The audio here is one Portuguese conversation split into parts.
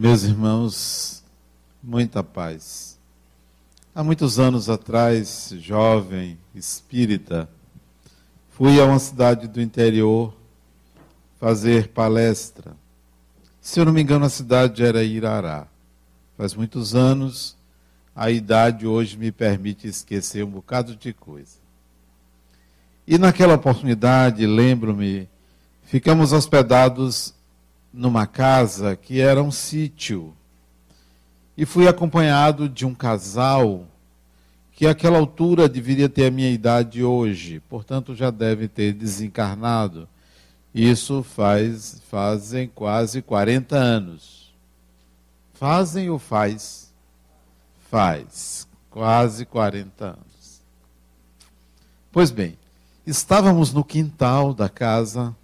Meus irmãos, muita paz. Há muitos anos atrás, jovem, espírita, fui a uma cidade do interior fazer palestra. Se eu não me engano, a cidade era Irará. Faz muitos anos, a idade hoje me permite esquecer um bocado de coisa. E naquela oportunidade, lembro-me, ficamos hospedados numa casa que era um sítio. E fui acompanhado de um casal que àquela altura deveria ter a minha idade hoje, portanto já deve ter desencarnado. Isso faz fazem quase 40 anos. Fazem ou faz? Faz quase 40 anos. Pois bem, estávamos no quintal da casa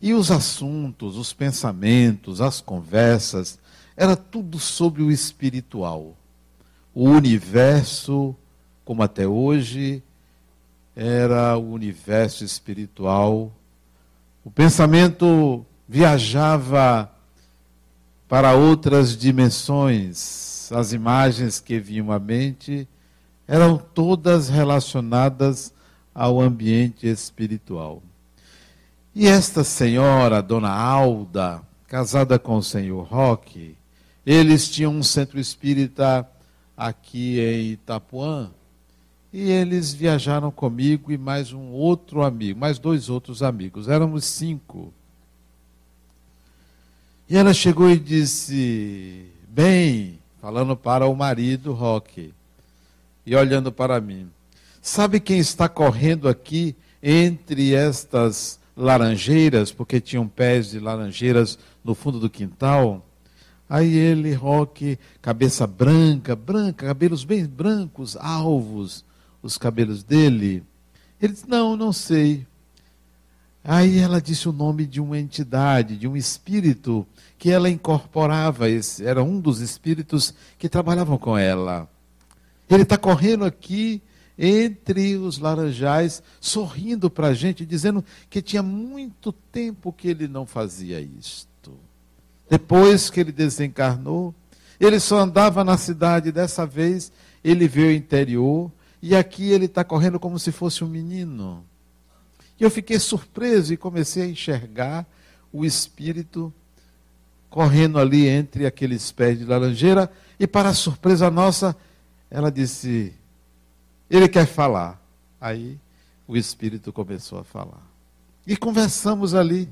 e os assuntos, os pensamentos, as conversas, era tudo sobre o espiritual. O universo, como até hoje, era o universo espiritual. O pensamento viajava para outras dimensões. As imagens que vinham à mente eram todas relacionadas ao ambiente espiritual. E esta senhora, dona Alda, casada com o senhor Roque, eles tinham um centro espírita aqui em Itapuã. E eles viajaram comigo e mais um outro amigo, mais dois outros amigos. Éramos cinco. E ela chegou e disse: Bem, falando para o marido Roque, e olhando para mim: Sabe quem está correndo aqui entre estas laranjeiras, porque tinham pés de laranjeiras no fundo do quintal. Aí ele, Roque, cabeça branca, branca, cabelos bem brancos, alvos, os cabelos dele. Ele disse: Não, não sei. Aí ela disse o nome de uma entidade, de um espírito que ela incorporava. Esse, era um dos espíritos que trabalhavam com ela. Ele está correndo aqui entre os laranjais, sorrindo para a gente, dizendo que tinha muito tempo que ele não fazia isto. Depois que ele desencarnou, ele só andava na cidade, dessa vez ele veio ao interior, e aqui ele está correndo como se fosse um menino. E eu fiquei surpreso e comecei a enxergar o espírito correndo ali entre aqueles pés de laranjeira, e para surpresa nossa, ela disse: ele quer falar. Aí o Espírito começou a falar. E conversamos ali,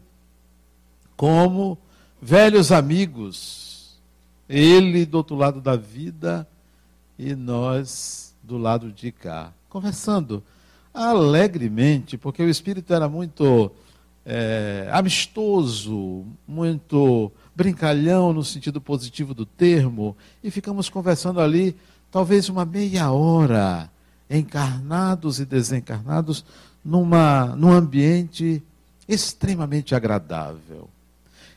como velhos amigos. Ele do outro lado da vida e nós do lado de cá. Conversando alegremente, porque o Espírito era muito é, amistoso, muito brincalhão no sentido positivo do termo, e ficamos conversando ali talvez uma meia hora encarnados e desencarnados, numa, num ambiente extremamente agradável.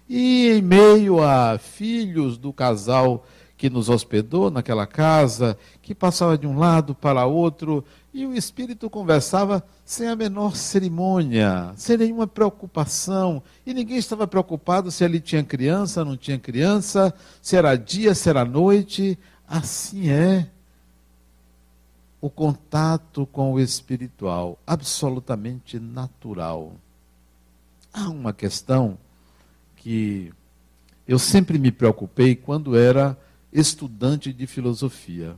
E em meio a filhos do casal que nos hospedou naquela casa, que passava de um lado para outro, e o espírito conversava sem a menor cerimônia, sem nenhuma preocupação, e ninguém estava preocupado se ali tinha criança, não tinha criança, se era dia, se era noite. Assim é o contato com o espiritual, absolutamente natural. Há uma questão que eu sempre me preocupei quando era estudante de filosofia.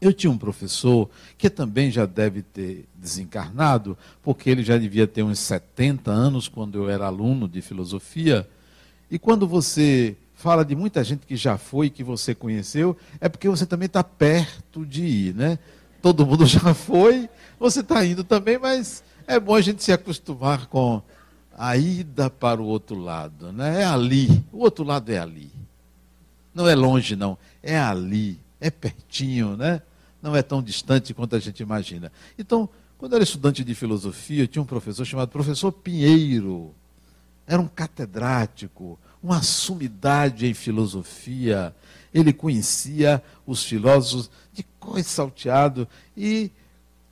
Eu tinha um professor que também já deve ter desencarnado, porque ele já devia ter uns 70 anos quando eu era aluno de filosofia. E quando você fala de muita gente que já foi, que você conheceu, é porque você também está perto de ir, né? Todo mundo já foi, você está indo também, mas é bom a gente se acostumar com a ida para o outro lado, né? É ali, o outro lado é ali. Não é longe, não, é ali, é pertinho, né? Não é tão distante quanto a gente imagina. Então, quando eu era estudante de filosofia, eu tinha um professor chamado Professor Pinheiro. Era um catedrático, uma sumidade em filosofia. Ele conhecia os filósofos de cois salteado e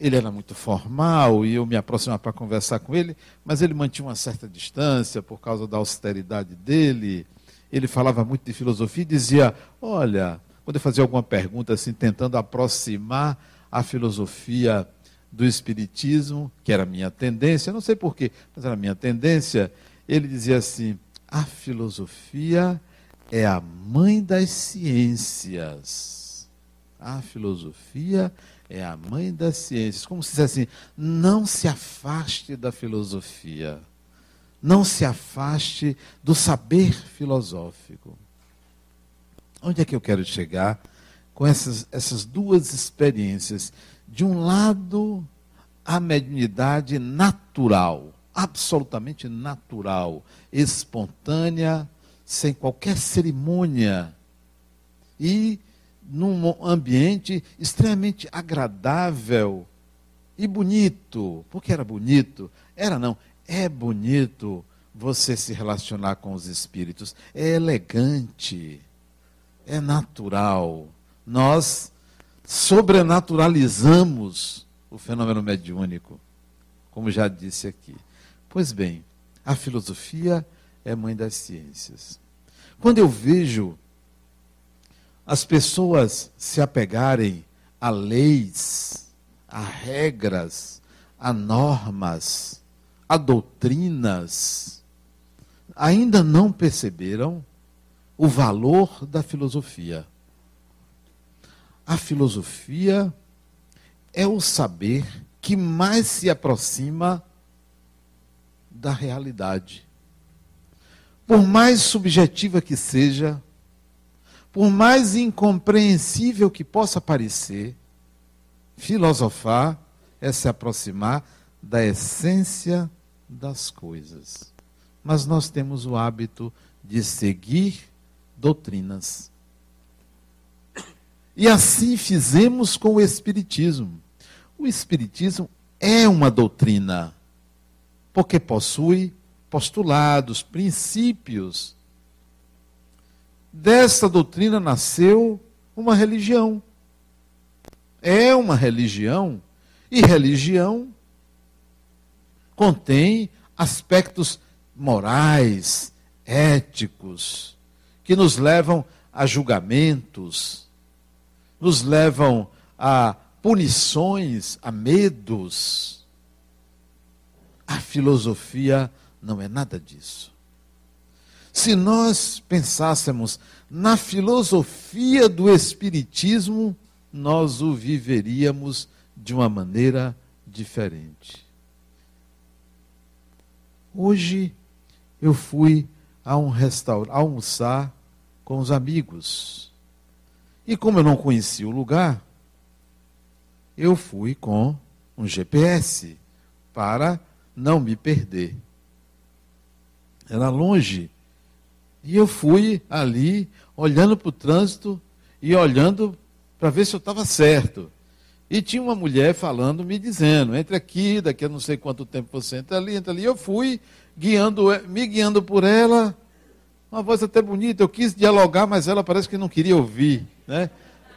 ele era muito formal e eu me aproximava para conversar com ele, mas ele mantinha uma certa distância por causa da austeridade dele. ele falava muito de filosofia e dizia: Olha, quando eu fazia alguma pergunta assim, tentando aproximar a filosofia do Espiritismo, que era a minha tendência, não sei porquê, mas era minha tendência, ele dizia assim: a filosofia é a mãe das ciências. A filosofia é a mãe das ciências. Como se dissesse assim: não se afaste da filosofia. Não se afaste do saber filosófico. Onde é que eu quero chegar com essas, essas duas experiências? De um lado, a mediunidade natural, absolutamente natural, espontânea, sem qualquer cerimônia. E num ambiente extremamente agradável e bonito. Por que era bonito? Era não, é bonito você se relacionar com os espíritos. É elegante é natural. Nós sobrenaturalizamos o fenômeno mediúnico, como já disse aqui. Pois bem, a filosofia é mãe das ciências. Quando eu vejo as pessoas se apegarem a leis, a regras, a normas, a doutrinas, ainda não perceberam o valor da filosofia. A filosofia é o saber que mais se aproxima da realidade. Por mais subjetiva que seja, por mais incompreensível que possa parecer, filosofar é se aproximar da essência das coisas. Mas nós temos o hábito de seguir doutrinas. E assim fizemos com o Espiritismo. O Espiritismo é uma doutrina, porque possui postulados, princípios. Dessa doutrina nasceu uma religião. É uma religião, e religião contém aspectos morais, éticos, que nos levam a julgamentos, nos levam a punições, a medos. A filosofia não é nada disso. Se nós pensássemos na filosofia do Espiritismo, nós o viveríamos de uma maneira diferente. Hoje eu fui a um restaurante almoçar com os amigos. E como eu não conhecia o lugar, eu fui com um GPS para não me perder. Era longe. E eu fui ali, olhando para o trânsito e olhando para ver se eu estava certo. E tinha uma mulher falando, me dizendo, entre aqui, daqui a não sei quanto tempo você entra ali, entra ali. Eu fui guiando, me guiando por ela, uma voz até bonita, eu quis dialogar, mas ela parece que não queria ouvir. Né?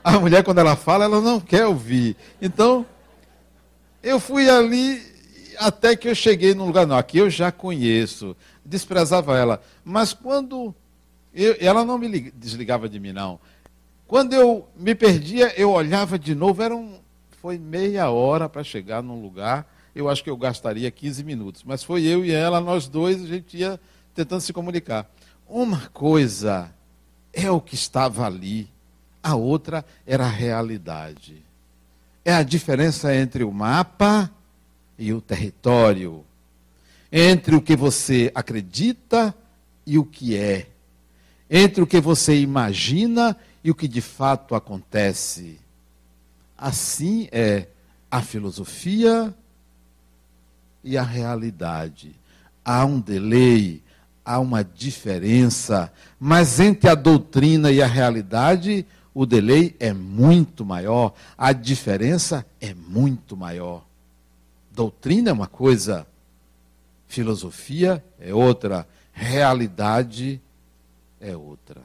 A mulher, quando ela fala, ela não quer ouvir. Então, eu fui ali até que eu cheguei num lugar, não, aqui eu já conheço. Desprezava ela. Mas quando. Eu, ela não me desligava de mim, não. Quando eu me perdia, eu olhava de novo, era um, foi meia hora para chegar num lugar. Eu acho que eu gastaria 15 minutos. Mas foi eu e ela, nós dois, a gente ia tentando se comunicar. Uma coisa é o que estava ali, a outra era a realidade. É a diferença entre o mapa e o território, entre o que você acredita e o que é, entre o que você imagina e o que de fato acontece. Assim é a filosofia e a realidade. Há um delay, há uma diferença, mas entre a doutrina e a realidade, o delay é muito maior, a diferença é muito maior. Doutrina é uma coisa, filosofia é outra, realidade é outra.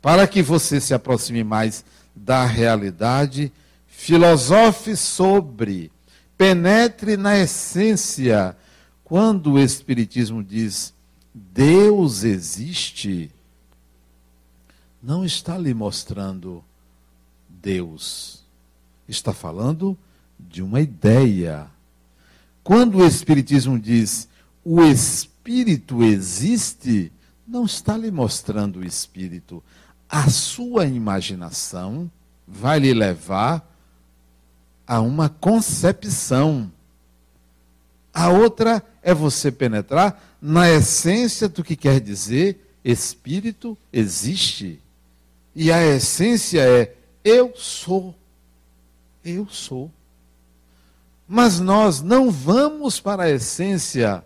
Para que você se aproxime mais da realidade, filosofe sobre, penetre na essência. Quando o Espiritismo diz Deus existe, não está lhe mostrando Deus. Está falando de uma ideia. Quando o Espiritismo diz o Espírito existe, não está lhe mostrando o Espírito. A sua imaginação vai lhe levar a uma concepção. A outra é você penetrar na essência do que quer dizer espírito existe. E a essência é eu sou. Eu sou. Mas nós não vamos para a essência.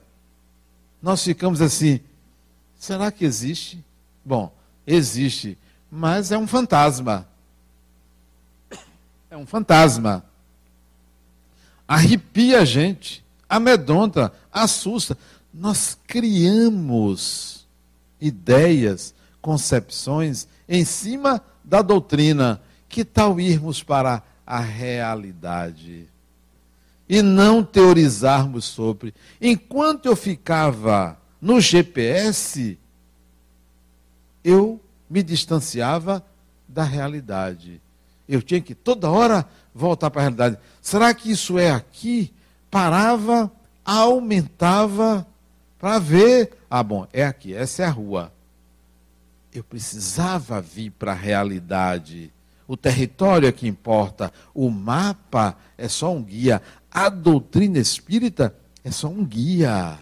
Nós ficamos assim: será que existe? Bom, existe, mas é um fantasma. É um fantasma. Arrepia a gente, amedronta, assusta. Nós criamos ideias, concepções em cima da doutrina. Que tal irmos para a realidade? E não teorizarmos sobre. Enquanto eu ficava no GPS, eu me distanciava da realidade. Eu tinha que toda hora voltar para a realidade. Será que isso é aqui? Parava, aumentava para ver. Ah, bom, é aqui, essa é a rua. Eu precisava vir para a realidade. O território é que importa. O mapa é só um guia. A doutrina espírita é só um guia.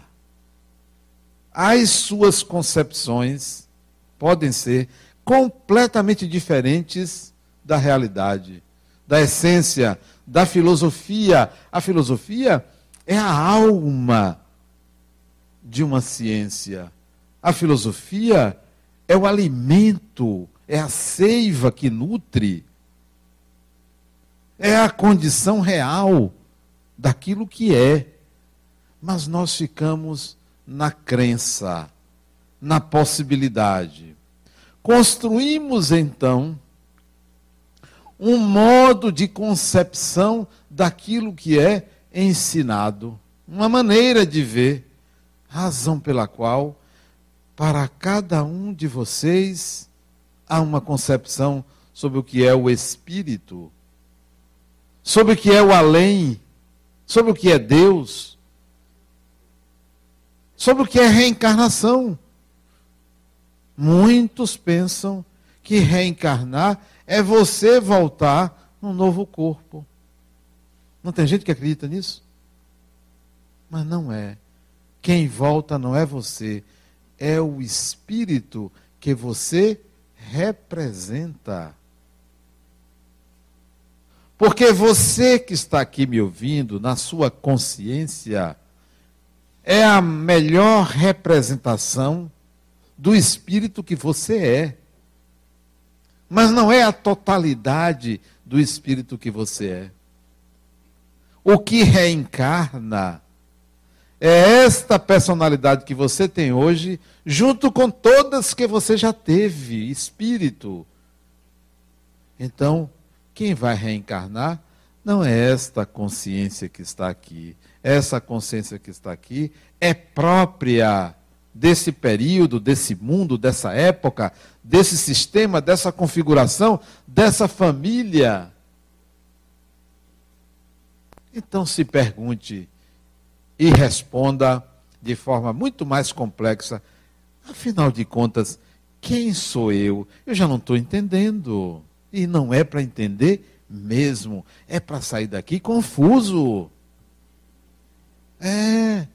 As suas concepções podem ser completamente diferentes da realidade, da essência, da filosofia. A filosofia é a alma de uma ciência. A filosofia é o alimento, é a seiva que nutre, é a condição real daquilo que é. Mas nós ficamos na crença, na possibilidade. Construímos então um modo de concepção daquilo que é ensinado, uma maneira de ver, razão pela qual para cada um de vocês há uma concepção sobre o que é o espírito, sobre o que é o além, sobre o que é Deus, sobre o que é reencarnação. Muitos pensam que reencarnar é você voltar num novo corpo. Não tem gente que acredita nisso? Mas não é. Quem volta não é você, é o espírito que você representa. Porque você que está aqui me ouvindo, na sua consciência, é a melhor representação do espírito que você é. Mas não é a totalidade do espírito que você é. O que reencarna é esta personalidade que você tem hoje, junto com todas que você já teve, espírito. Então, quem vai reencarnar não é esta consciência que está aqui. Essa consciência que está aqui é própria desse período, desse mundo, dessa época, desse sistema, dessa configuração, dessa família. Então se pergunte e responda de forma muito mais complexa. Afinal de contas, quem sou eu? Eu já não estou entendendo. E não é para entender mesmo. É para sair daqui confuso. É.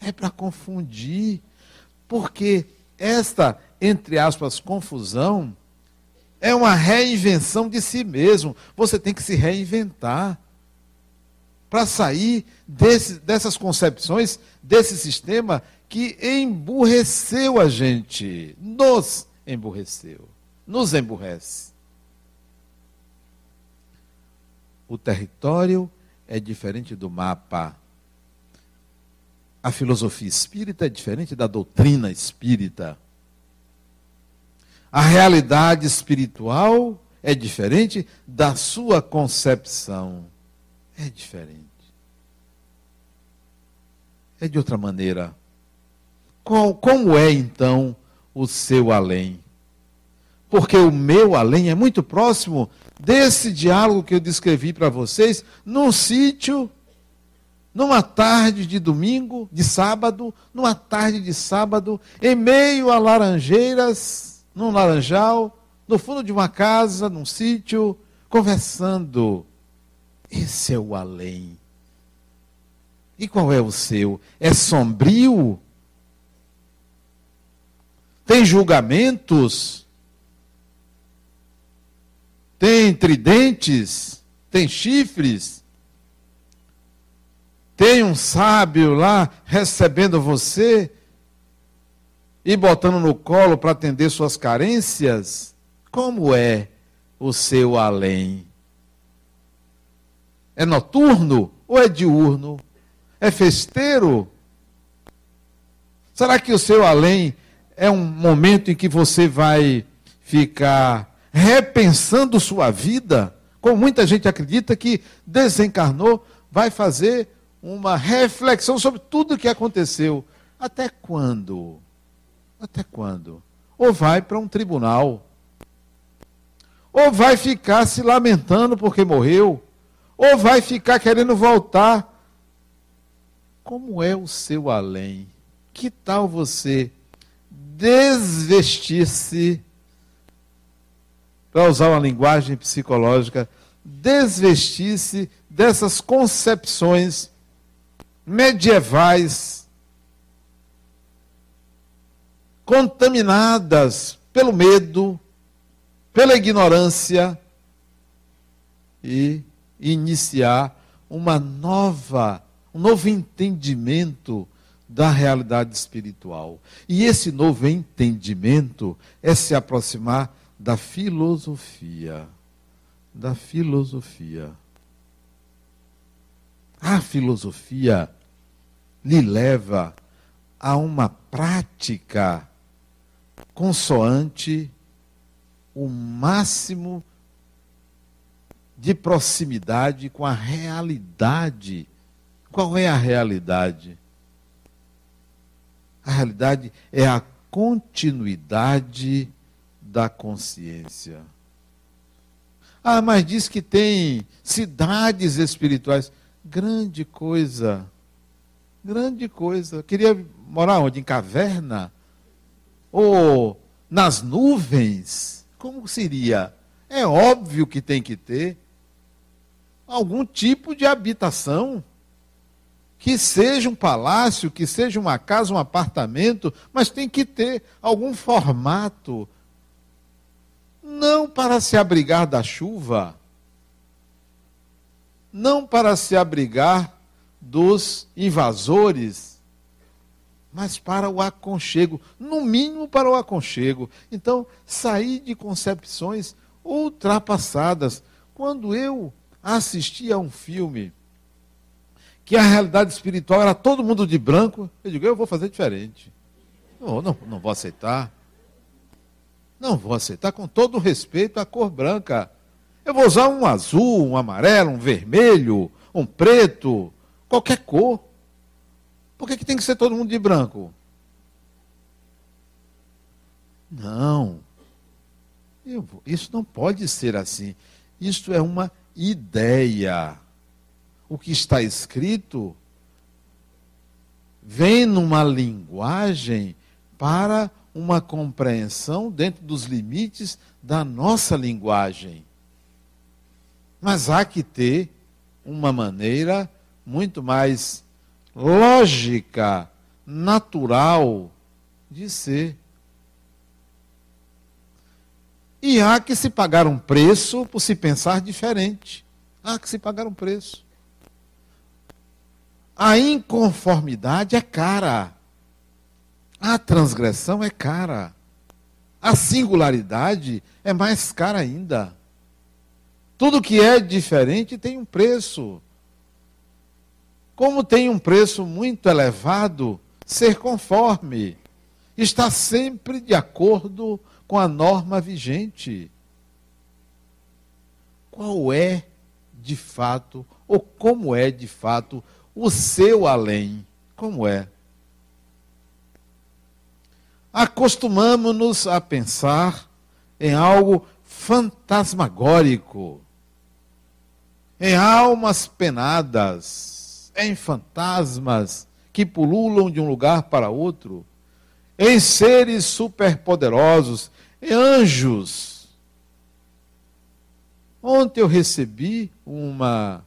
É para confundir. Porque esta, entre aspas, confusão é uma reinvenção de si mesmo. Você tem que se reinventar para sair desse, dessas concepções, desse sistema que emburreceu a gente, nos emburreceu, nos emburrece. O território é diferente do mapa. A filosofia espírita é diferente da doutrina espírita. A realidade espiritual é diferente da sua concepção é diferente. É de outra maneira. Qual, como é então o seu além? porque o meu além é muito próximo desse diálogo que eu descrevi para vocês, num sítio, numa tarde de domingo, de sábado, numa tarde de sábado, em meio a laranjeiras, num laranjal, no fundo de uma casa, num sítio, conversando. Esse é o além. E qual é o seu? É sombrio? Tem julgamentos? Tem tridentes? Tem chifres? Tem um sábio lá recebendo você e botando no colo para atender suas carências? Como é o seu além? É noturno ou é diurno? É festeiro? Será que o seu além é um momento em que você vai ficar repensando sua vida? Como muita gente acredita que desencarnou, vai fazer uma reflexão sobre tudo o que aconteceu. Até quando? Até quando? Ou vai para um tribunal, ou vai ficar se lamentando porque morreu, ou vai ficar querendo voltar. Como é o seu além? Que tal você desvestir-se, para usar uma linguagem psicológica, desvestir-se dessas concepções medievais, contaminadas pelo medo, pela ignorância, e iniciar uma nova, um novo entendimento da realidade espiritual. E esse novo entendimento é se aproximar da filosofia. Da filosofia. A filosofia lhe leva a uma prática consoante o máximo de proximidade com a realidade. Qual é a realidade? A realidade é a continuidade da consciência. Ah, mas diz que tem cidades espirituais. Grande coisa. Grande coisa. Queria morar onde? Em caverna? Ou nas nuvens? Como seria? É óbvio que tem que ter algum tipo de habitação. Que seja um palácio, que seja uma casa, um apartamento, mas tem que ter algum formato. Não para se abrigar da chuva, não para se abrigar dos invasores, mas para o aconchego, no mínimo para o aconchego. Então, sair de concepções ultrapassadas. Quando eu assisti a um filme que a realidade espiritual era todo mundo de branco, eu digo, eu vou fazer diferente. Não, não, não vou aceitar. Não vou aceitar com todo respeito à cor branca. Eu vou usar um azul, um amarelo, um vermelho, um preto, qualquer cor. Por que, que tem que ser todo mundo de branco? Não. Isso não pode ser assim. Isso é uma ideia. O que está escrito vem numa linguagem para uma compreensão dentro dos limites da nossa linguagem. Mas há que ter uma maneira muito mais lógica, natural de ser. E há que se pagar um preço por se pensar diferente. Há que se pagar um preço. A inconformidade é cara. A transgressão é cara. A singularidade é mais cara ainda. Tudo que é diferente tem um preço. Como tem um preço muito elevado, ser conforme. Está sempre de acordo com a norma vigente. Qual é, de fato, ou como é, de fato, o seu além? Como é? Acostumamos-nos a pensar em algo fantasmagórico, em almas penadas, em fantasmas que pululam de um lugar para outro, em seres superpoderosos, em anjos. Ontem eu recebi uma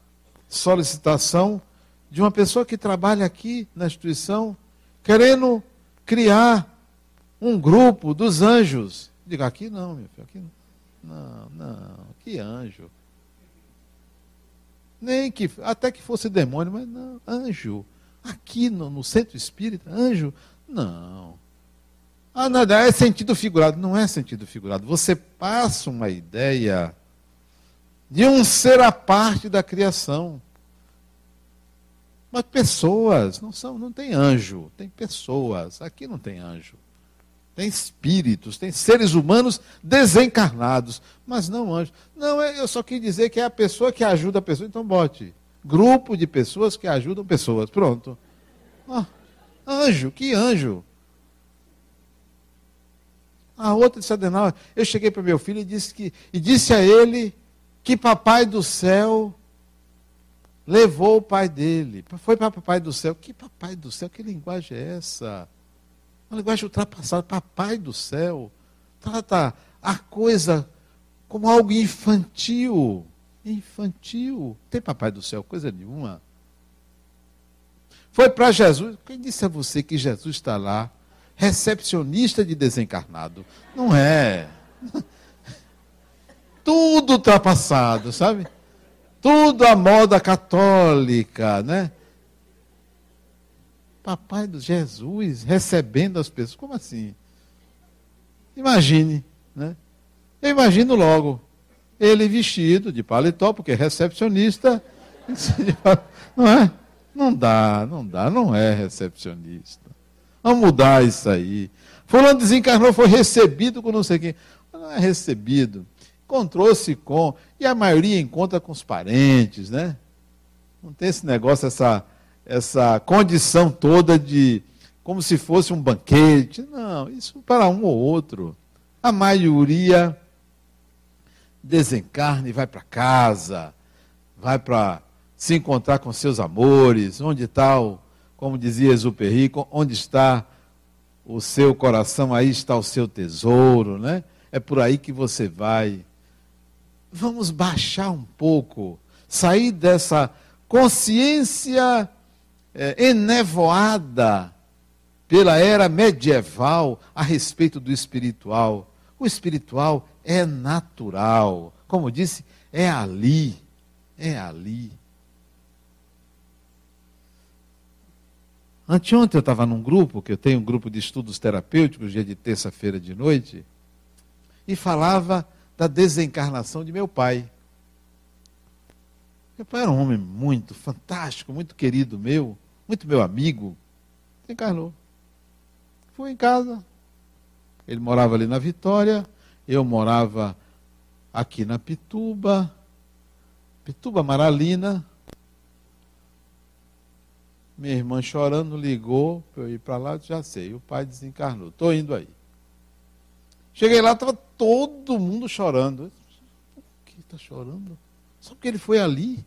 solicitação de uma pessoa que trabalha aqui na instituição, querendo criar um grupo dos anjos. Diga, aqui não, meu filho, aqui não, não, que anjo. Nem que, até que fosse demônio, mas não, anjo. Aqui no, no centro espírita, anjo, não. Ah, nada, é sentido figurado. Não é sentido figurado. Você passa uma ideia de um ser à parte da criação. Mas pessoas, não são, não tem anjo, tem pessoas. Aqui não tem anjo. Tem espíritos, tem seres humanos desencarnados, mas não anjos. Não, é, eu só quis dizer que é a pessoa que ajuda a pessoa, então bote. Grupo de pessoas que ajudam pessoas. Pronto. Ah, anjo, que anjo? A outra disse, Adenal, eu cheguei para meu filho e disse, que, e disse a ele que papai do céu levou o pai dele. Foi para papai do céu. Que papai do céu? Que linguagem é essa? Uma linguagem ultrapassada. Papai do céu. Trata a coisa como algo infantil. Infantil. Tem papai do céu, coisa nenhuma. Foi para Jesus. Quem disse a você que Jesus está lá? Recepcionista de desencarnado. Não é. Tudo ultrapassado, sabe? Tudo à moda católica, né? Papai do Jesus recebendo as pessoas. Como assim? Imagine, né? Eu imagino logo ele vestido de paletó, porque é recepcionista. Não é? Não dá, não dá, não é recepcionista. Vamos mudar isso aí. Fulano desencarnou, foi recebido com não sei quem. Não é recebido. Encontrou-se com. E a maioria encontra com os parentes, né? Não tem esse negócio, essa, essa condição toda de. como se fosse um banquete. Não, isso para um ou outro. A maioria desencarna e vai para casa, vai para se encontrar com seus amores, onde está, como dizia Exuperi, onde está o seu coração, aí está o seu tesouro, né? É por aí que você vai. Vamos baixar um pouco, sair dessa consciência é, enevoada pela era medieval a respeito do espiritual. O espiritual é natural. Como disse, é ali. É ali. Anteontem eu estava num grupo, que eu tenho um grupo de estudos terapêuticos, dia de terça-feira de noite, e falava da desencarnação de meu pai. Meu pai era um homem muito fantástico, muito querido meu, muito meu amigo. Desencarnou. Fui em casa. Ele morava ali na Vitória, eu morava aqui na Pituba, Pituba Maralina, minha irmã chorando ligou para eu ir para lá, já sei, o pai desencarnou, estou indo aí. Cheguei lá, estava todo mundo chorando. Por que está chorando? Só porque ele foi ali.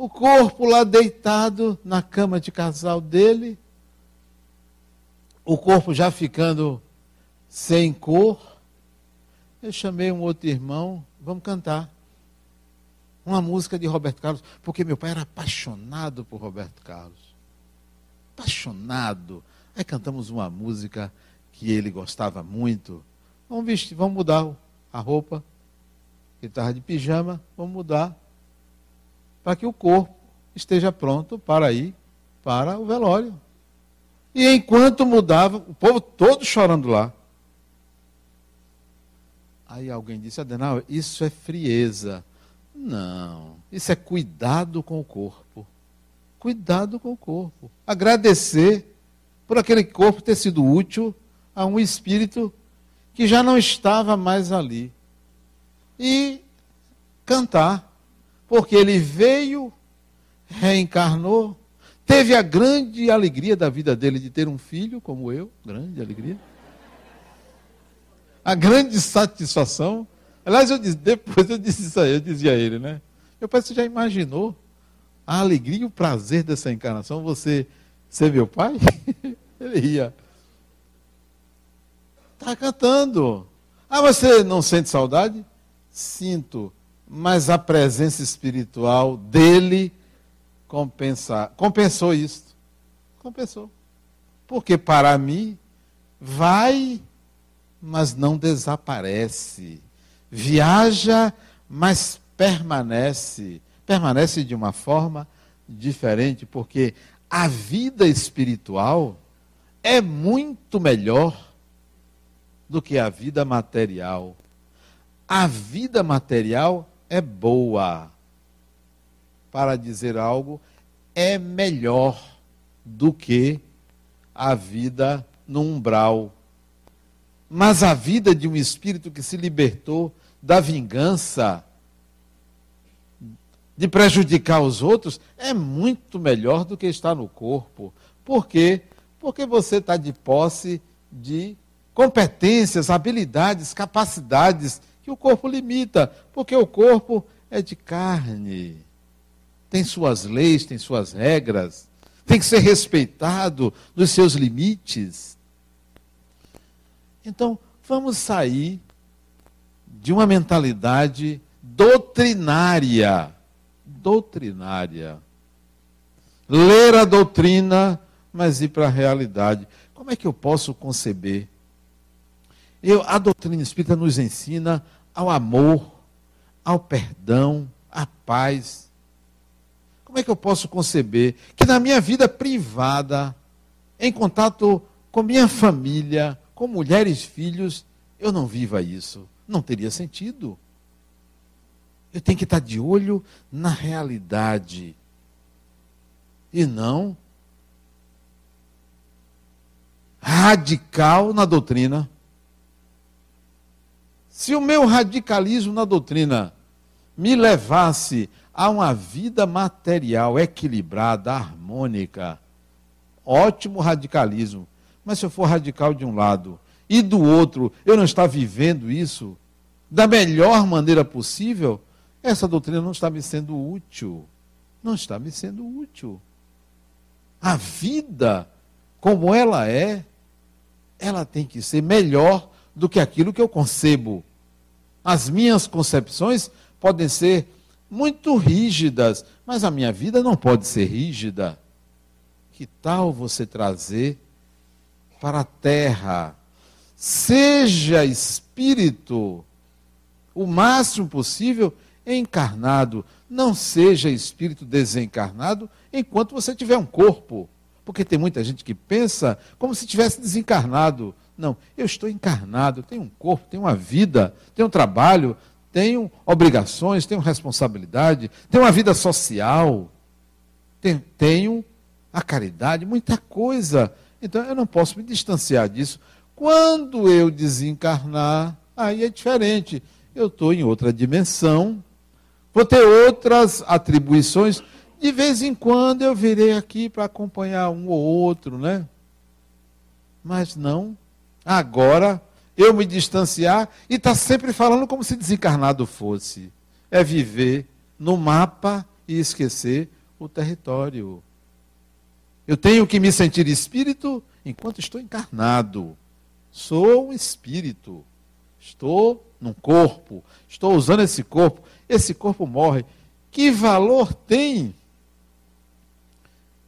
O corpo lá deitado na cama de casal dele, o corpo já ficando sem cor. Eu chamei um outro irmão, vamos cantar uma música de Roberto Carlos, porque meu pai era apaixonado por Roberto Carlos. Apaixonado. Aí cantamos uma música que ele gostava muito. Vamos vestir, vamos mudar a roupa. Ele estava de pijama, vamos mudar. Para que o corpo esteja pronto para ir para o velório. E enquanto mudava, o povo todo chorando lá. Aí alguém disse, Adenal, isso é frieza. Não. Isso é cuidado com o corpo. Cuidado com o corpo. Agradecer por aquele corpo ter sido útil a um espírito que já não estava mais ali. E cantar, porque ele veio, reencarnou, teve a grande alegria da vida dele de ter um filho como eu, grande alegria. a grande satisfação. Aliás, eu disse, depois eu disse isso aí, eu dizia a ele, né? Eu pai, você já imaginou a alegria e o prazer dessa encarnação? Você ser meu pai? Ele ia. Está cantando. Ah, você não sente saudade? Sinto. Mas a presença espiritual dele compensa, compensou isso. Compensou. Porque para mim, vai, mas não desaparece. Viaja, mas permanece. Permanece de uma forma diferente, porque a vida espiritual é muito melhor do que a vida material. A vida material é boa. Para dizer algo, é melhor do que a vida no umbral. Mas a vida de um espírito que se libertou da vingança, de prejudicar os outros, é muito melhor do que estar no corpo. Por quê? Porque você está de posse de competências, habilidades, capacidades que o corpo limita, porque o corpo é de carne. Tem suas leis, tem suas regras tem que ser respeitado nos seus limites. Então, vamos sair de uma mentalidade doutrinária. Doutrinária. Ler a doutrina, mas ir para a realidade. Como é que eu posso conceber? Eu, a doutrina espírita nos ensina ao amor, ao perdão, à paz. Como é que eu posso conceber que na minha vida privada, em contato com minha família, com mulheres filhos, eu não viva isso? Não teria sentido. Eu tenho que estar de olho na realidade. E não radical na doutrina. Se o meu radicalismo na doutrina me levasse a uma vida material equilibrada, harmônica. Ótimo radicalismo. Mas se eu for radical de um lado e do outro eu não estar vivendo isso da melhor maneira possível, essa doutrina não está me sendo útil. Não está me sendo útil. A vida, como ela é, ela tem que ser melhor do que aquilo que eu concebo. As minhas concepções podem ser muito rígidas, mas a minha vida não pode ser rígida. Que tal você trazer para a terra? Seja espírito o máximo possível encarnado. Não seja espírito desencarnado enquanto você tiver um corpo. Porque tem muita gente que pensa como se tivesse desencarnado. Não, eu estou encarnado, tenho um corpo, tenho uma vida, tenho um trabalho, tenho obrigações, tenho responsabilidade, tenho uma vida social, tenho a caridade, muita coisa. Então eu não posso me distanciar disso. Quando eu desencarnar, aí é diferente. Eu estou em outra dimensão, vou ter outras atribuições. De vez em quando eu virei aqui para acompanhar um ou outro, né? Mas não. Agora eu me distanciar e estar tá sempre falando como se desencarnado fosse. É viver no mapa e esquecer o território. Eu tenho que me sentir espírito enquanto estou encarnado. Sou um espírito. Estou num corpo. Estou usando esse corpo. Esse corpo morre. Que valor tem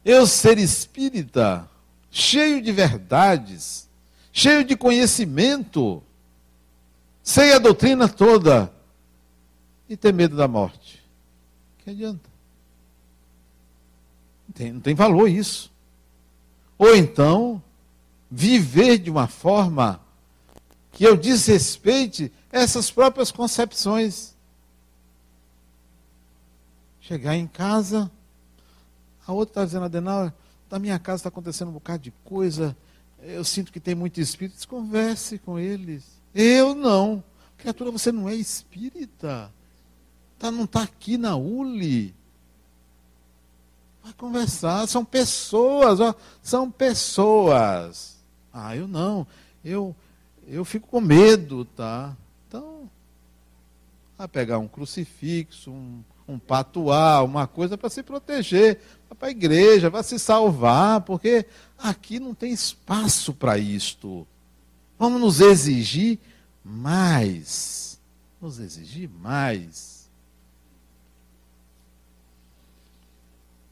eu ser espírita, cheio de verdades, cheio de conhecimento, sei a doutrina toda e ter medo da morte. Que adianta? Não tem, valor isso. Ou então, viver de uma forma que eu desrespeite essas próprias concepções. Chegar em casa, a outra está dizendo, Adenal, da minha casa está acontecendo um bocado de coisa, eu sinto que tem muito espírito, converse com eles. Eu não. Criatura, você não é espírita. Tá, não está aqui na ULI. Vai conversar, são pessoas, ó, são pessoas. Ah, eu não. Eu eu fico com medo, tá? Então, vai pegar um crucifixo, um, um patuá, uma coisa para se proteger, para a igreja, para se salvar, porque aqui não tem espaço para isto. Vamos nos exigir mais. Nos exigir mais.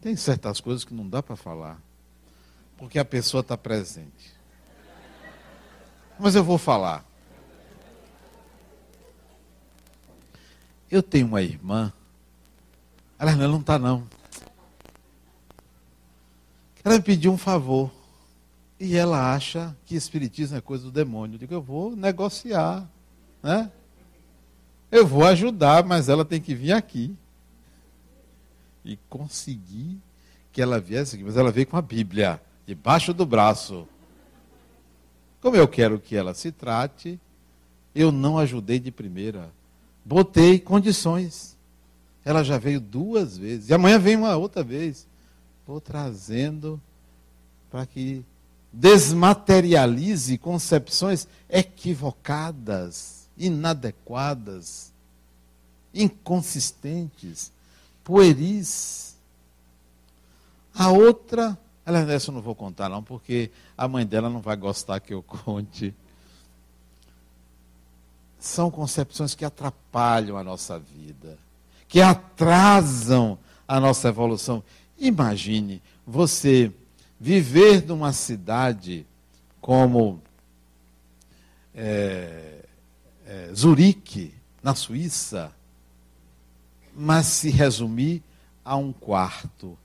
Tem certas coisas que não dá para falar, porque a pessoa está presente. Mas eu vou falar. Eu tenho uma irmã, ela não está não. Ela me pediu um favor. E ela acha que espiritismo é coisa do demônio. Eu digo, eu vou negociar, né? Eu vou ajudar, mas ela tem que vir aqui. E conseguir que ela viesse aqui. Mas ela veio com a Bíblia, debaixo do braço. Como eu quero que ela se trate, eu não ajudei de primeira. Botei condições. Ela já veio duas vezes. E amanhã vem uma outra vez. Vou trazendo para que desmaterialize concepções equivocadas, inadequadas, inconsistentes, pueris. A outra, ela, essa eu não vou contar não, porque a mãe dela não vai gostar que eu conte. São concepções que atrapalham a nossa vida, que atrasam a nossa evolução. Imagine você viver numa cidade como é, é, Zurique, na Suíça, mas se resumir a um quarto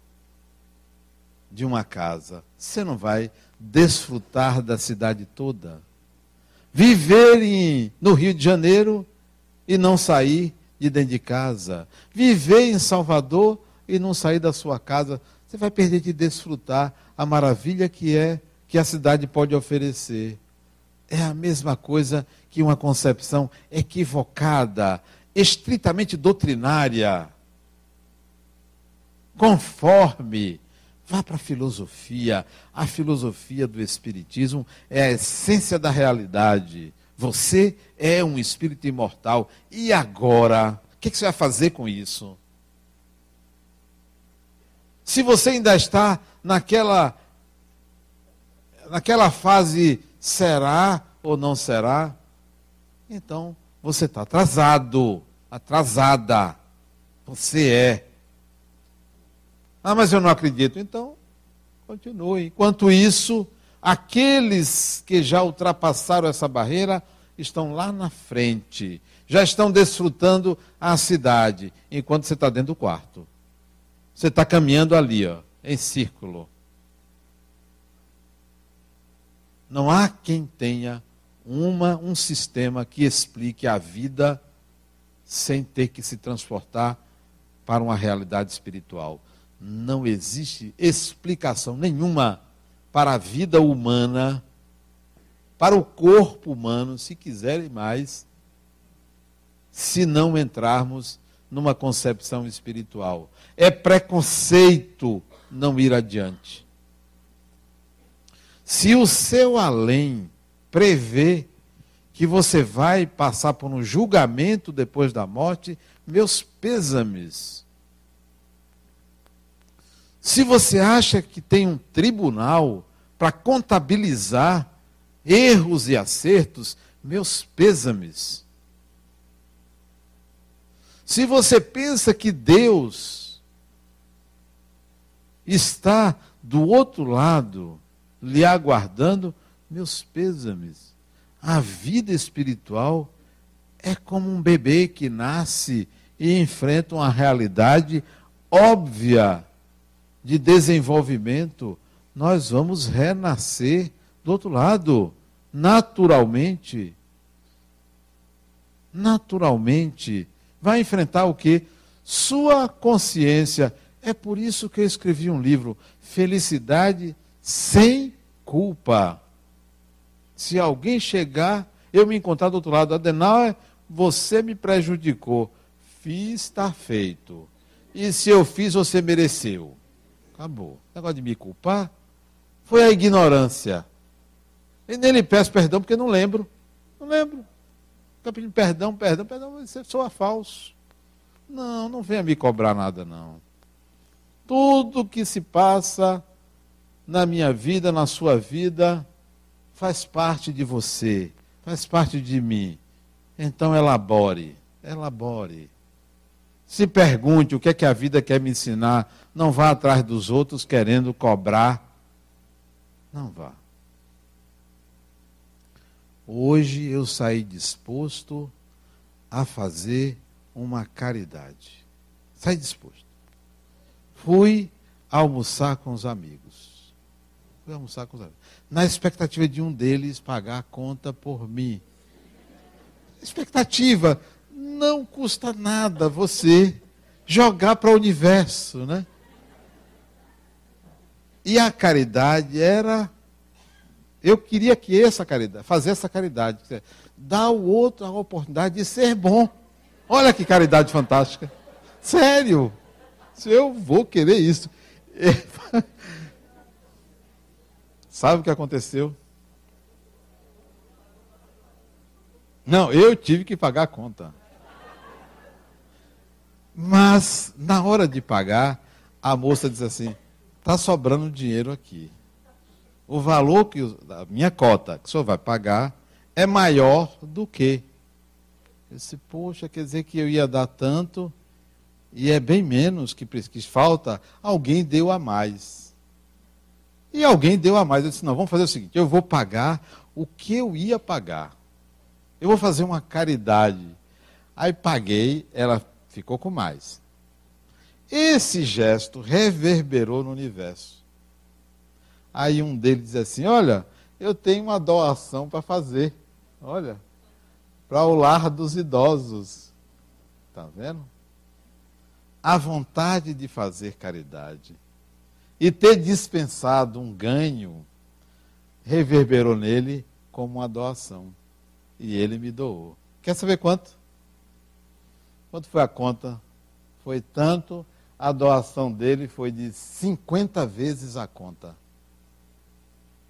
de uma casa, você não vai desfrutar da cidade toda. Viver em, no Rio de Janeiro e não sair de dentro de casa. Viver em Salvador e não sair da sua casa. Você vai perder de desfrutar a maravilha que é que a cidade pode oferecer. É a mesma coisa que uma concepção equivocada, estritamente doutrinária, conforme. Vá para a filosofia. A filosofia do Espiritismo é a essência da realidade. Você é um espírito imortal. E agora? O que você vai fazer com isso? Se você ainda está naquela naquela fase será ou não será, então você está atrasado, atrasada. Você é. Ah, mas eu não acredito. Então, continue. Enquanto isso, aqueles que já ultrapassaram essa barreira estão lá na frente, já estão desfrutando a cidade, enquanto você está dentro do quarto. Você está caminhando ali, ó em círculo. Não há quem tenha uma, um sistema que explique a vida sem ter que se transportar para uma realidade espiritual. Não existe explicação nenhuma para a vida humana, para o corpo humano, se quiserem mais, se não entrarmos numa concepção espiritual. É preconceito não ir adiante. Se o seu além prevê que você vai passar por um julgamento depois da morte, meus pêsames. Se você acha que tem um tribunal para contabilizar erros e acertos, meus pêsames. Se você pensa que Deus está do outro lado, lhe aguardando meus pêsames. A vida espiritual é como um bebê que nasce e enfrenta uma realidade óbvia de desenvolvimento. Nós vamos renascer do outro lado, naturalmente. Naturalmente. Vai enfrentar o que? Sua consciência é por isso que eu escrevi um livro, Felicidade sem culpa. Se alguém chegar, eu me encontrar do outro lado, Adenauer, você me prejudicou. Fiz, está feito. E se eu fiz, você mereceu. Acabou. Negócio de me culpar foi a ignorância. E nem lhe peço perdão porque não lembro. Não lembro. Fica pedindo perdão, perdão, perdão, você soa falso. Não, não venha me cobrar nada, não. Tudo que se passa na minha vida, na sua vida, faz parte de você, faz parte de mim. Então elabore, elabore. Se pergunte o que é que a vida quer me ensinar. Não vá atrás dos outros querendo cobrar. Não vá. Hoje eu saí disposto a fazer uma caridade. Saí disposto. Fui almoçar com os amigos. Fui almoçar com os amigos. Na expectativa de um deles pagar a conta por mim. Expectativa. Não custa nada você jogar para o universo, né? E a caridade era eu queria que essa caridade, fazer essa caridade, dar ao outro a oportunidade de ser bom. Olha que caridade fantástica. Sério. Se eu vou querer isso. Sabe o que aconteceu? Não, eu tive que pagar a conta. Mas, na hora de pagar, a moça diz assim: está sobrando dinheiro aqui o valor que a minha cota que o senhor vai pagar é maior do que. Eu disse, poxa, quer dizer que eu ia dar tanto e é bem menos que, que falta, alguém deu a mais. E alguém deu a mais. Eu disse, não, vamos fazer o seguinte, eu vou pagar o que eu ia pagar. Eu vou fazer uma caridade. Aí paguei, ela ficou com mais. Esse gesto reverberou no universo. Aí um deles diz assim: Olha, eu tenho uma doação para fazer. Olha, para o lar dos idosos. Está vendo? A vontade de fazer caridade e ter dispensado um ganho reverberou nele como uma doação. E ele me doou. Quer saber quanto? Quanto foi a conta? Foi tanto, a doação dele foi de 50 vezes a conta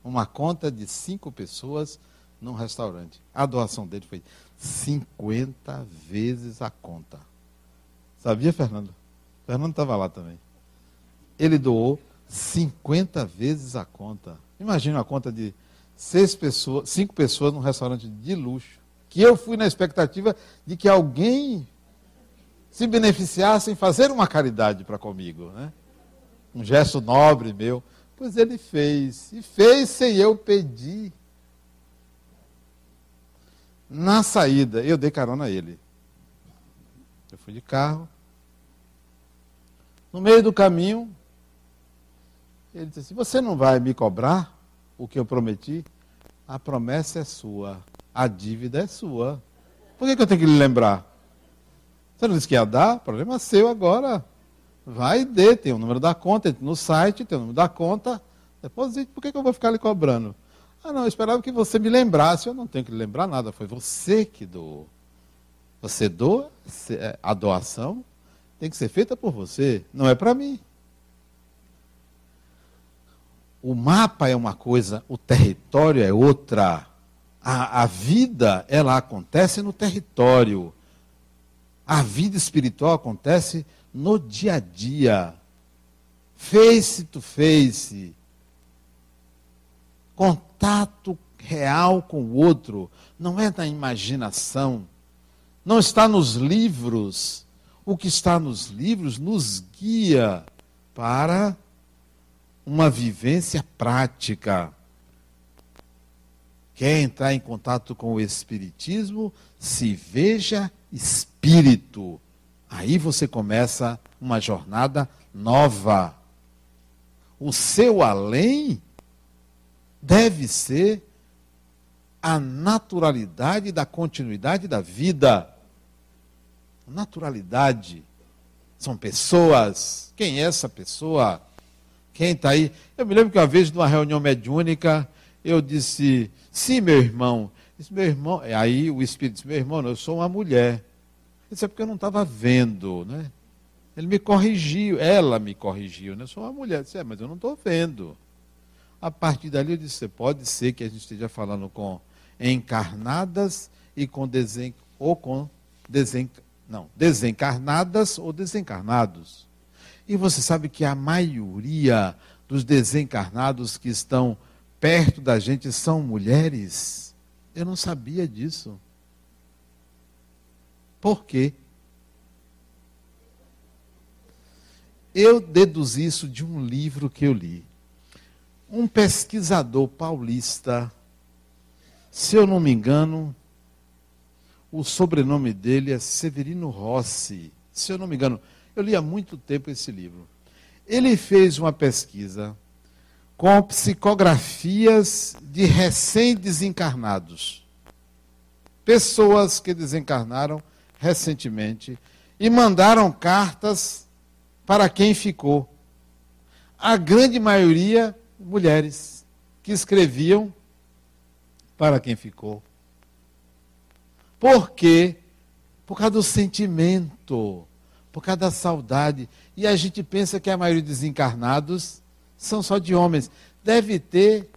uma conta de cinco pessoas num restaurante. A doação dele foi 50 vezes a conta. Sabia, Fernando? Fernando estava lá também. Ele doou 50 vezes a conta. Imagina a conta de seis pessoas, cinco pessoas num restaurante de luxo. Que eu fui na expectativa de que alguém se beneficiasse em fazer uma caridade para comigo. Né? Um gesto nobre meu. Pois ele fez. E fez sem eu pedir. Na saída, eu dei carona a ele. Eu fui de carro. No meio do caminho, ele disse assim: Você não vai me cobrar o que eu prometi? A promessa é sua, a dívida é sua. Por que, que eu tenho que lhe lembrar? Você não disse que ia dar? Problema seu agora. Vai e dê, tem o número da conta, no site, tem o número da conta, deposite, por que, que eu vou ficar lhe cobrando? Ah, não, eu esperava que você me lembrasse, eu não tenho que lembrar nada, foi você que doou. Você doa, é, a doação tem que ser feita por você, não é para mim. O mapa é uma coisa, o território é outra. A, a vida, ela acontece no território. A vida espiritual acontece no dia a dia, face to face, contato real com o outro, não é na imaginação, não está nos livros. O que está nos livros nos guia para uma vivência prática. Quer entrar em contato com o Espiritismo? Se veja espírito. Aí você começa uma jornada nova. O seu além deve ser a naturalidade da continuidade da vida. Naturalidade. São pessoas. Quem é essa pessoa? Quem está aí? Eu me lembro que uma vez, numa reunião mediúnica, eu disse: Sim, meu irmão. Disse, meu irmão. Aí o Espírito disse: Meu irmão, eu sou uma mulher. Isso é porque eu não estava vendo, né? Ele me corrigiu, ela me corrigiu, né? Eu sou uma mulher. Eu disse, é, mas eu não estou vendo. A partir dali eu disse, pode ser que a gente esteja falando com encarnadas e com desen, ou com desen, não, desencarnadas ou desencarnados. E você sabe que a maioria dos desencarnados que estão perto da gente são mulheres? Eu não sabia disso. Por quê? Eu deduzi isso de um livro que eu li. Um pesquisador paulista, se eu não me engano, o sobrenome dele é Severino Rossi. Se eu não me engano, eu li há muito tempo esse livro. Ele fez uma pesquisa com psicografias de recém-desencarnados. Pessoas que desencarnaram recentemente e mandaram cartas para quem ficou. A grande maioria, mulheres, que escreviam para quem ficou. Por quê? Por causa do sentimento, por causa da saudade. E a gente pensa que a maioria dos encarnados são só de homens. Deve ter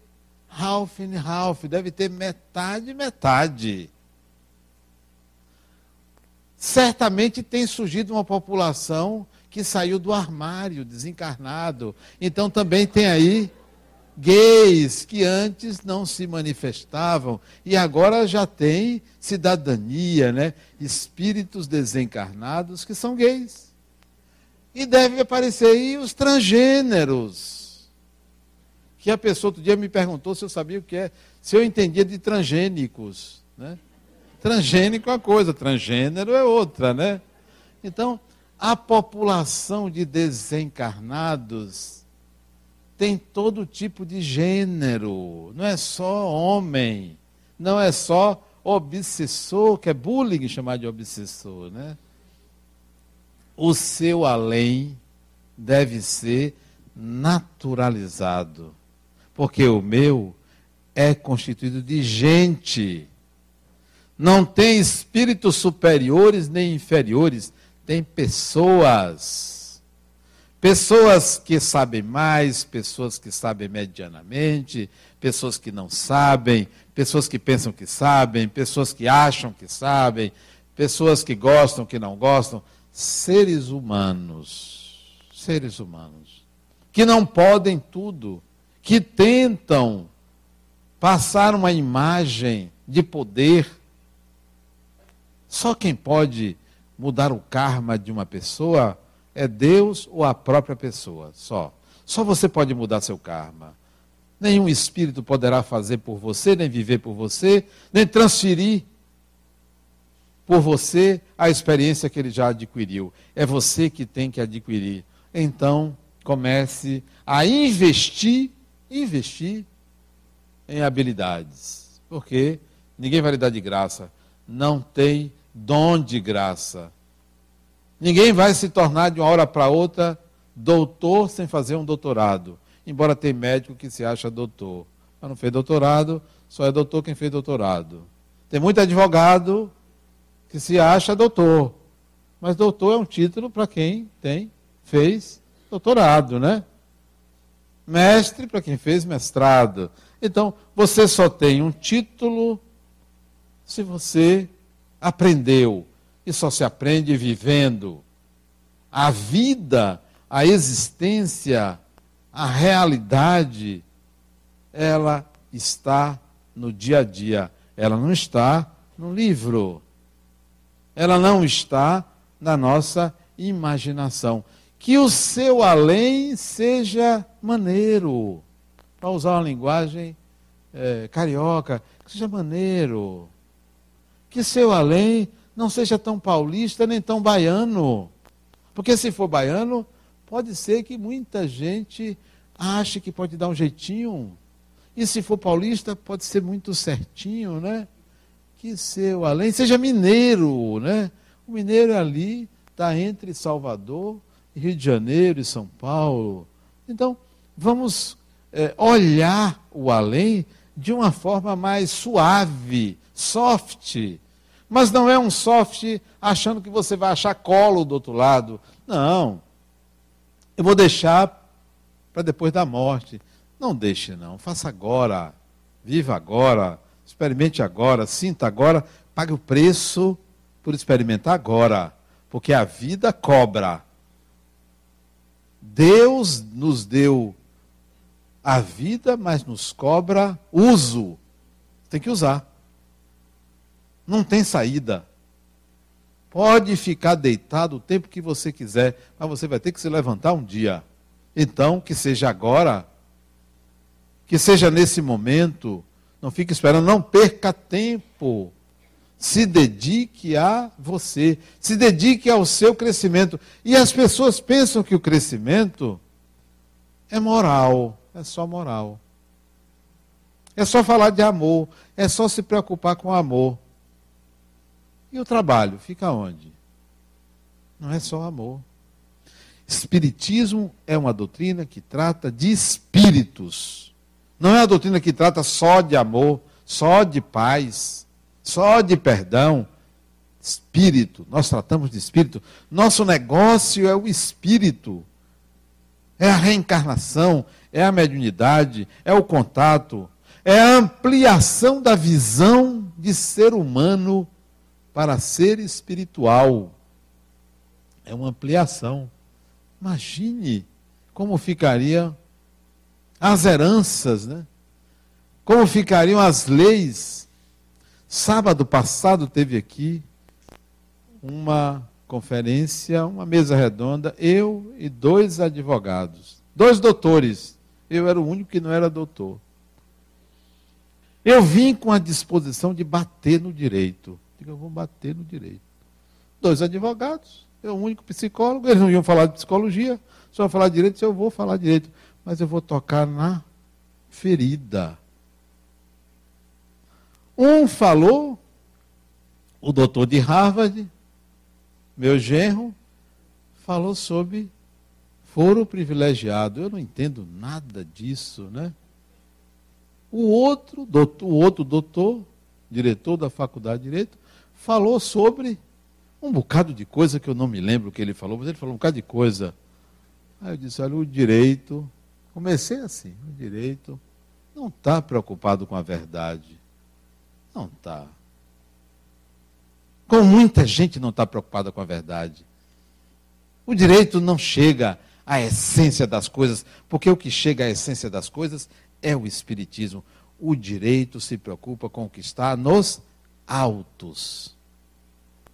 half and half, deve ter metade, metade. Certamente tem surgido uma população que saiu do armário, desencarnado. Então também tem aí gays que antes não se manifestavam e agora já tem cidadania, né? Espíritos desencarnados que são gays. E deve aparecer aí os transgêneros. Que a pessoa outro dia me perguntou se eu sabia o que é, se eu entendia de transgênicos, né? Transgênico é uma coisa, transgênero é outra, né? Então, a população de desencarnados tem todo tipo de gênero, não é só homem, não é só obsessor, que é bullying chamar de obsessor, né? O seu além deve ser naturalizado, porque o meu é constituído de gente. Não tem espíritos superiores nem inferiores, tem pessoas. Pessoas que sabem mais, pessoas que sabem medianamente, pessoas que não sabem, pessoas que pensam que sabem, pessoas que acham que sabem, pessoas que gostam, que não gostam. Seres humanos. Seres humanos. Que não podem tudo. Que tentam passar uma imagem de poder. Só quem pode mudar o karma de uma pessoa é Deus ou a própria pessoa, só. Só você pode mudar seu karma. Nenhum espírito poderá fazer por você, nem viver por você, nem transferir por você a experiência que ele já adquiriu. É você que tem que adquirir. Então, comece a investir, investir em habilidades. Porque ninguém vai lhe dar de graça. Não tem dom de graça. Ninguém vai se tornar de uma hora para outra doutor sem fazer um doutorado. Embora tem médico que se acha doutor. Mas não fez doutorado, só é doutor quem fez doutorado. Tem muito advogado que se acha doutor. Mas doutor é um título para quem tem, fez doutorado, né? Mestre para quem fez mestrado. Então, você só tem um título se você aprendeu. E só se aprende vivendo. A vida, a existência, a realidade, ela está no dia a dia. Ela não está no livro. Ela não está na nossa imaginação. Que o seu além seja maneiro. Para usar uma linguagem é, carioca, que seja maneiro que seu além não seja tão paulista nem tão baiano. Porque se for baiano, pode ser que muita gente ache que pode dar um jeitinho. E se for paulista, pode ser muito certinho, né? Que seu além seja mineiro, né? O mineiro ali está entre Salvador, Rio de Janeiro e São Paulo. Então, vamos é, olhar o além de uma forma mais suave, soft. Mas não é um soft achando que você vai achar colo do outro lado. Não. Eu vou deixar para depois da morte. Não deixe, não. Faça agora. Viva agora. Experimente agora, sinta agora, pague o preço por experimentar agora, porque a vida cobra. Deus nos deu a vida, mas nos cobra uso. Tem que usar. Não tem saída. Pode ficar deitado o tempo que você quiser, mas você vai ter que se levantar um dia. Então, que seja agora, que seja nesse momento, não fique esperando, não perca tempo. Se dedique a você, se dedique ao seu crescimento. E as pessoas pensam que o crescimento é moral, é só moral. É só falar de amor, é só se preocupar com amor. E o trabalho fica onde? Não é só amor. Espiritismo é uma doutrina que trata de espíritos. Não é uma doutrina que trata só de amor, só de paz, só de perdão. Espírito, nós tratamos de espírito. Nosso negócio é o espírito. É a reencarnação, é a mediunidade, é o contato, é a ampliação da visão de ser humano para ser espiritual. É uma ampliação. Imagine como ficariam as heranças, né? Como ficariam as leis. Sábado passado teve aqui uma conferência, uma mesa redonda, eu e dois advogados, dois doutores. Eu era o único que não era doutor. Eu vim com a disposição de bater no direito. Digo, eu vou bater no direito. Dois advogados, eu o único psicólogo, eles não iam falar de psicologia, só falar de direito, eu vou falar direito. Mas eu vou tocar na ferida. Um falou, o doutor de Harvard, meu genro, falou sobre foro privilegiado. Eu não entendo nada disso, né? O outro, doutor, o outro doutor, diretor da faculdade de Direito, falou sobre um bocado de coisa que eu não me lembro o que ele falou, mas ele falou um bocado de coisa. Aí eu disse: olha, o direito. Comecei assim: o direito não está preocupado com a verdade. Não está. Com muita gente não está preocupada com a verdade. O direito não chega à essência das coisas, porque o que chega à essência das coisas é o Espiritismo. O direito se preocupa com o que está nos autos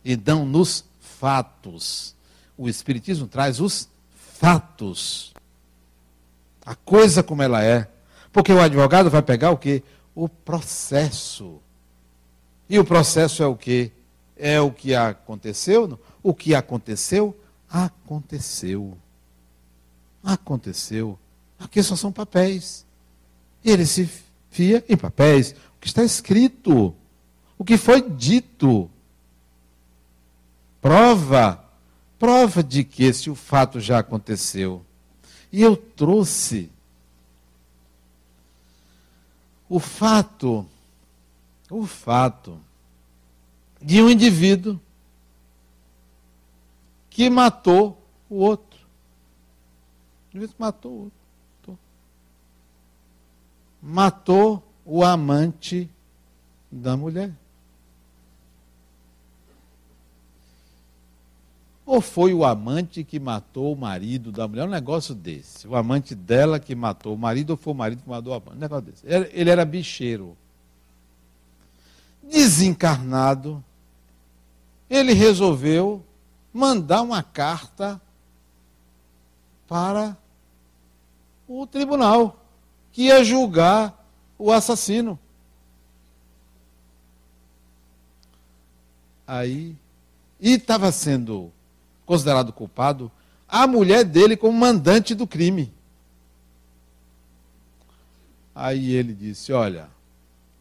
e não nos fatos. O Espiritismo traz os fatos. A coisa como ela é. Porque o advogado vai pegar o quê? O processo. E o processo é o quê? É o que aconteceu? O que aconteceu? Aconteceu. Aconteceu. Aqui só são papéis. E ele se fia em papéis. O que está escrito o que foi dito. Prova, prova de que esse o fato já aconteceu. E eu trouxe o fato, o fato de um indivíduo que matou o outro. O indivíduo matou o outro. Matou o amante da mulher. Ou foi o amante que matou o marido da mulher? Um negócio desse. O amante dela que matou o marido, ou foi o marido que matou o amante? Um negócio desse. Ele era bicheiro. Desencarnado, ele resolveu mandar uma carta para o tribunal que ia julgar o assassino. Aí, e estava sendo considerado culpado, a mulher dele como mandante do crime. Aí ele disse: Olha,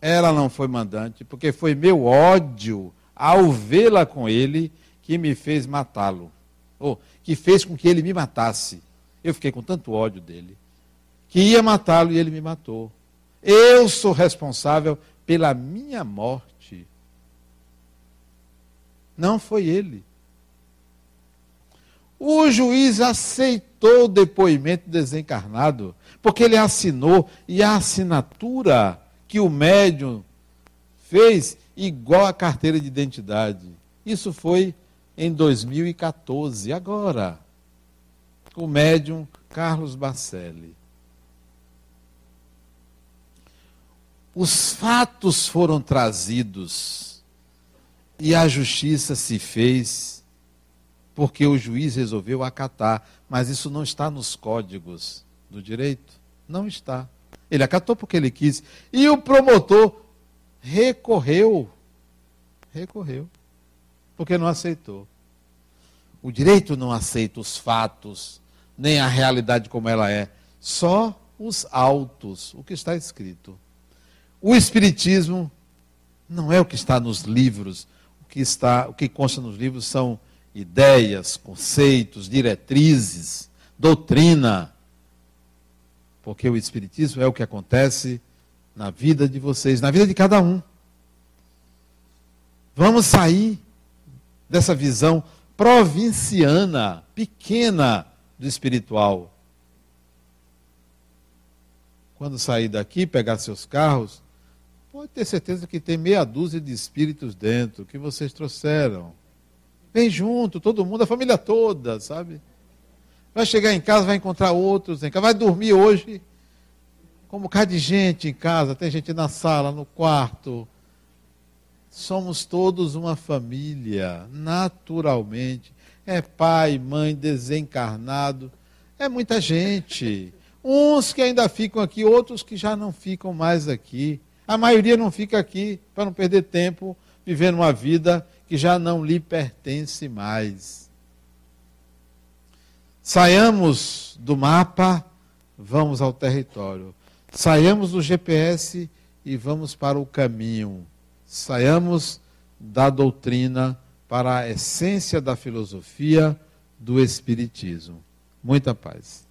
ela não foi mandante, porque foi meu ódio ao vê-la com ele que me fez matá-lo. Ou que fez com que ele me matasse. Eu fiquei com tanto ódio dele, que ia matá-lo e ele me matou. Eu sou responsável pela minha morte. Não foi ele. O juiz aceitou o depoimento desencarnado, porque ele assinou, e a assinatura que o médium fez igual a carteira de identidade. Isso foi em 2014, agora. O médium Carlos Bacelli. Os fatos foram trazidos e a justiça se fez porque o juiz resolveu acatar, mas isso não está nos códigos do direito. Não está. Ele acatou porque ele quis. E o promotor recorreu. Recorreu. Porque não aceitou. O direito não aceita os fatos, nem a realidade como ela é. Só os autos, o que está escrito. O Espiritismo não é o que está nos livros. O que, está, o que consta nos livros são ideias, conceitos, diretrizes, doutrina. Porque o Espiritismo é o que acontece na vida de vocês, na vida de cada um. Vamos sair dessa visão provinciana, pequena do espiritual. Quando sair daqui, pegar seus carros, pode ter certeza que tem meia dúzia de espíritos dentro que vocês trouxeram. Vem junto, todo mundo, a família toda, sabe? Vai chegar em casa, vai encontrar outros em casa, vai dormir hoje. Como um bocado de gente em casa, tem gente na sala, no quarto. Somos todos uma família, naturalmente. É pai, mãe, desencarnado. É muita gente. Uns que ainda ficam aqui, outros que já não ficam mais aqui. A maioria não fica aqui para não perder tempo vivendo uma vida que já não lhe pertence mais. Saiamos do mapa, vamos ao território. Saiamos do GPS e vamos para o caminho. Saiamos da doutrina para a essência da filosofia do Espiritismo. Muita paz.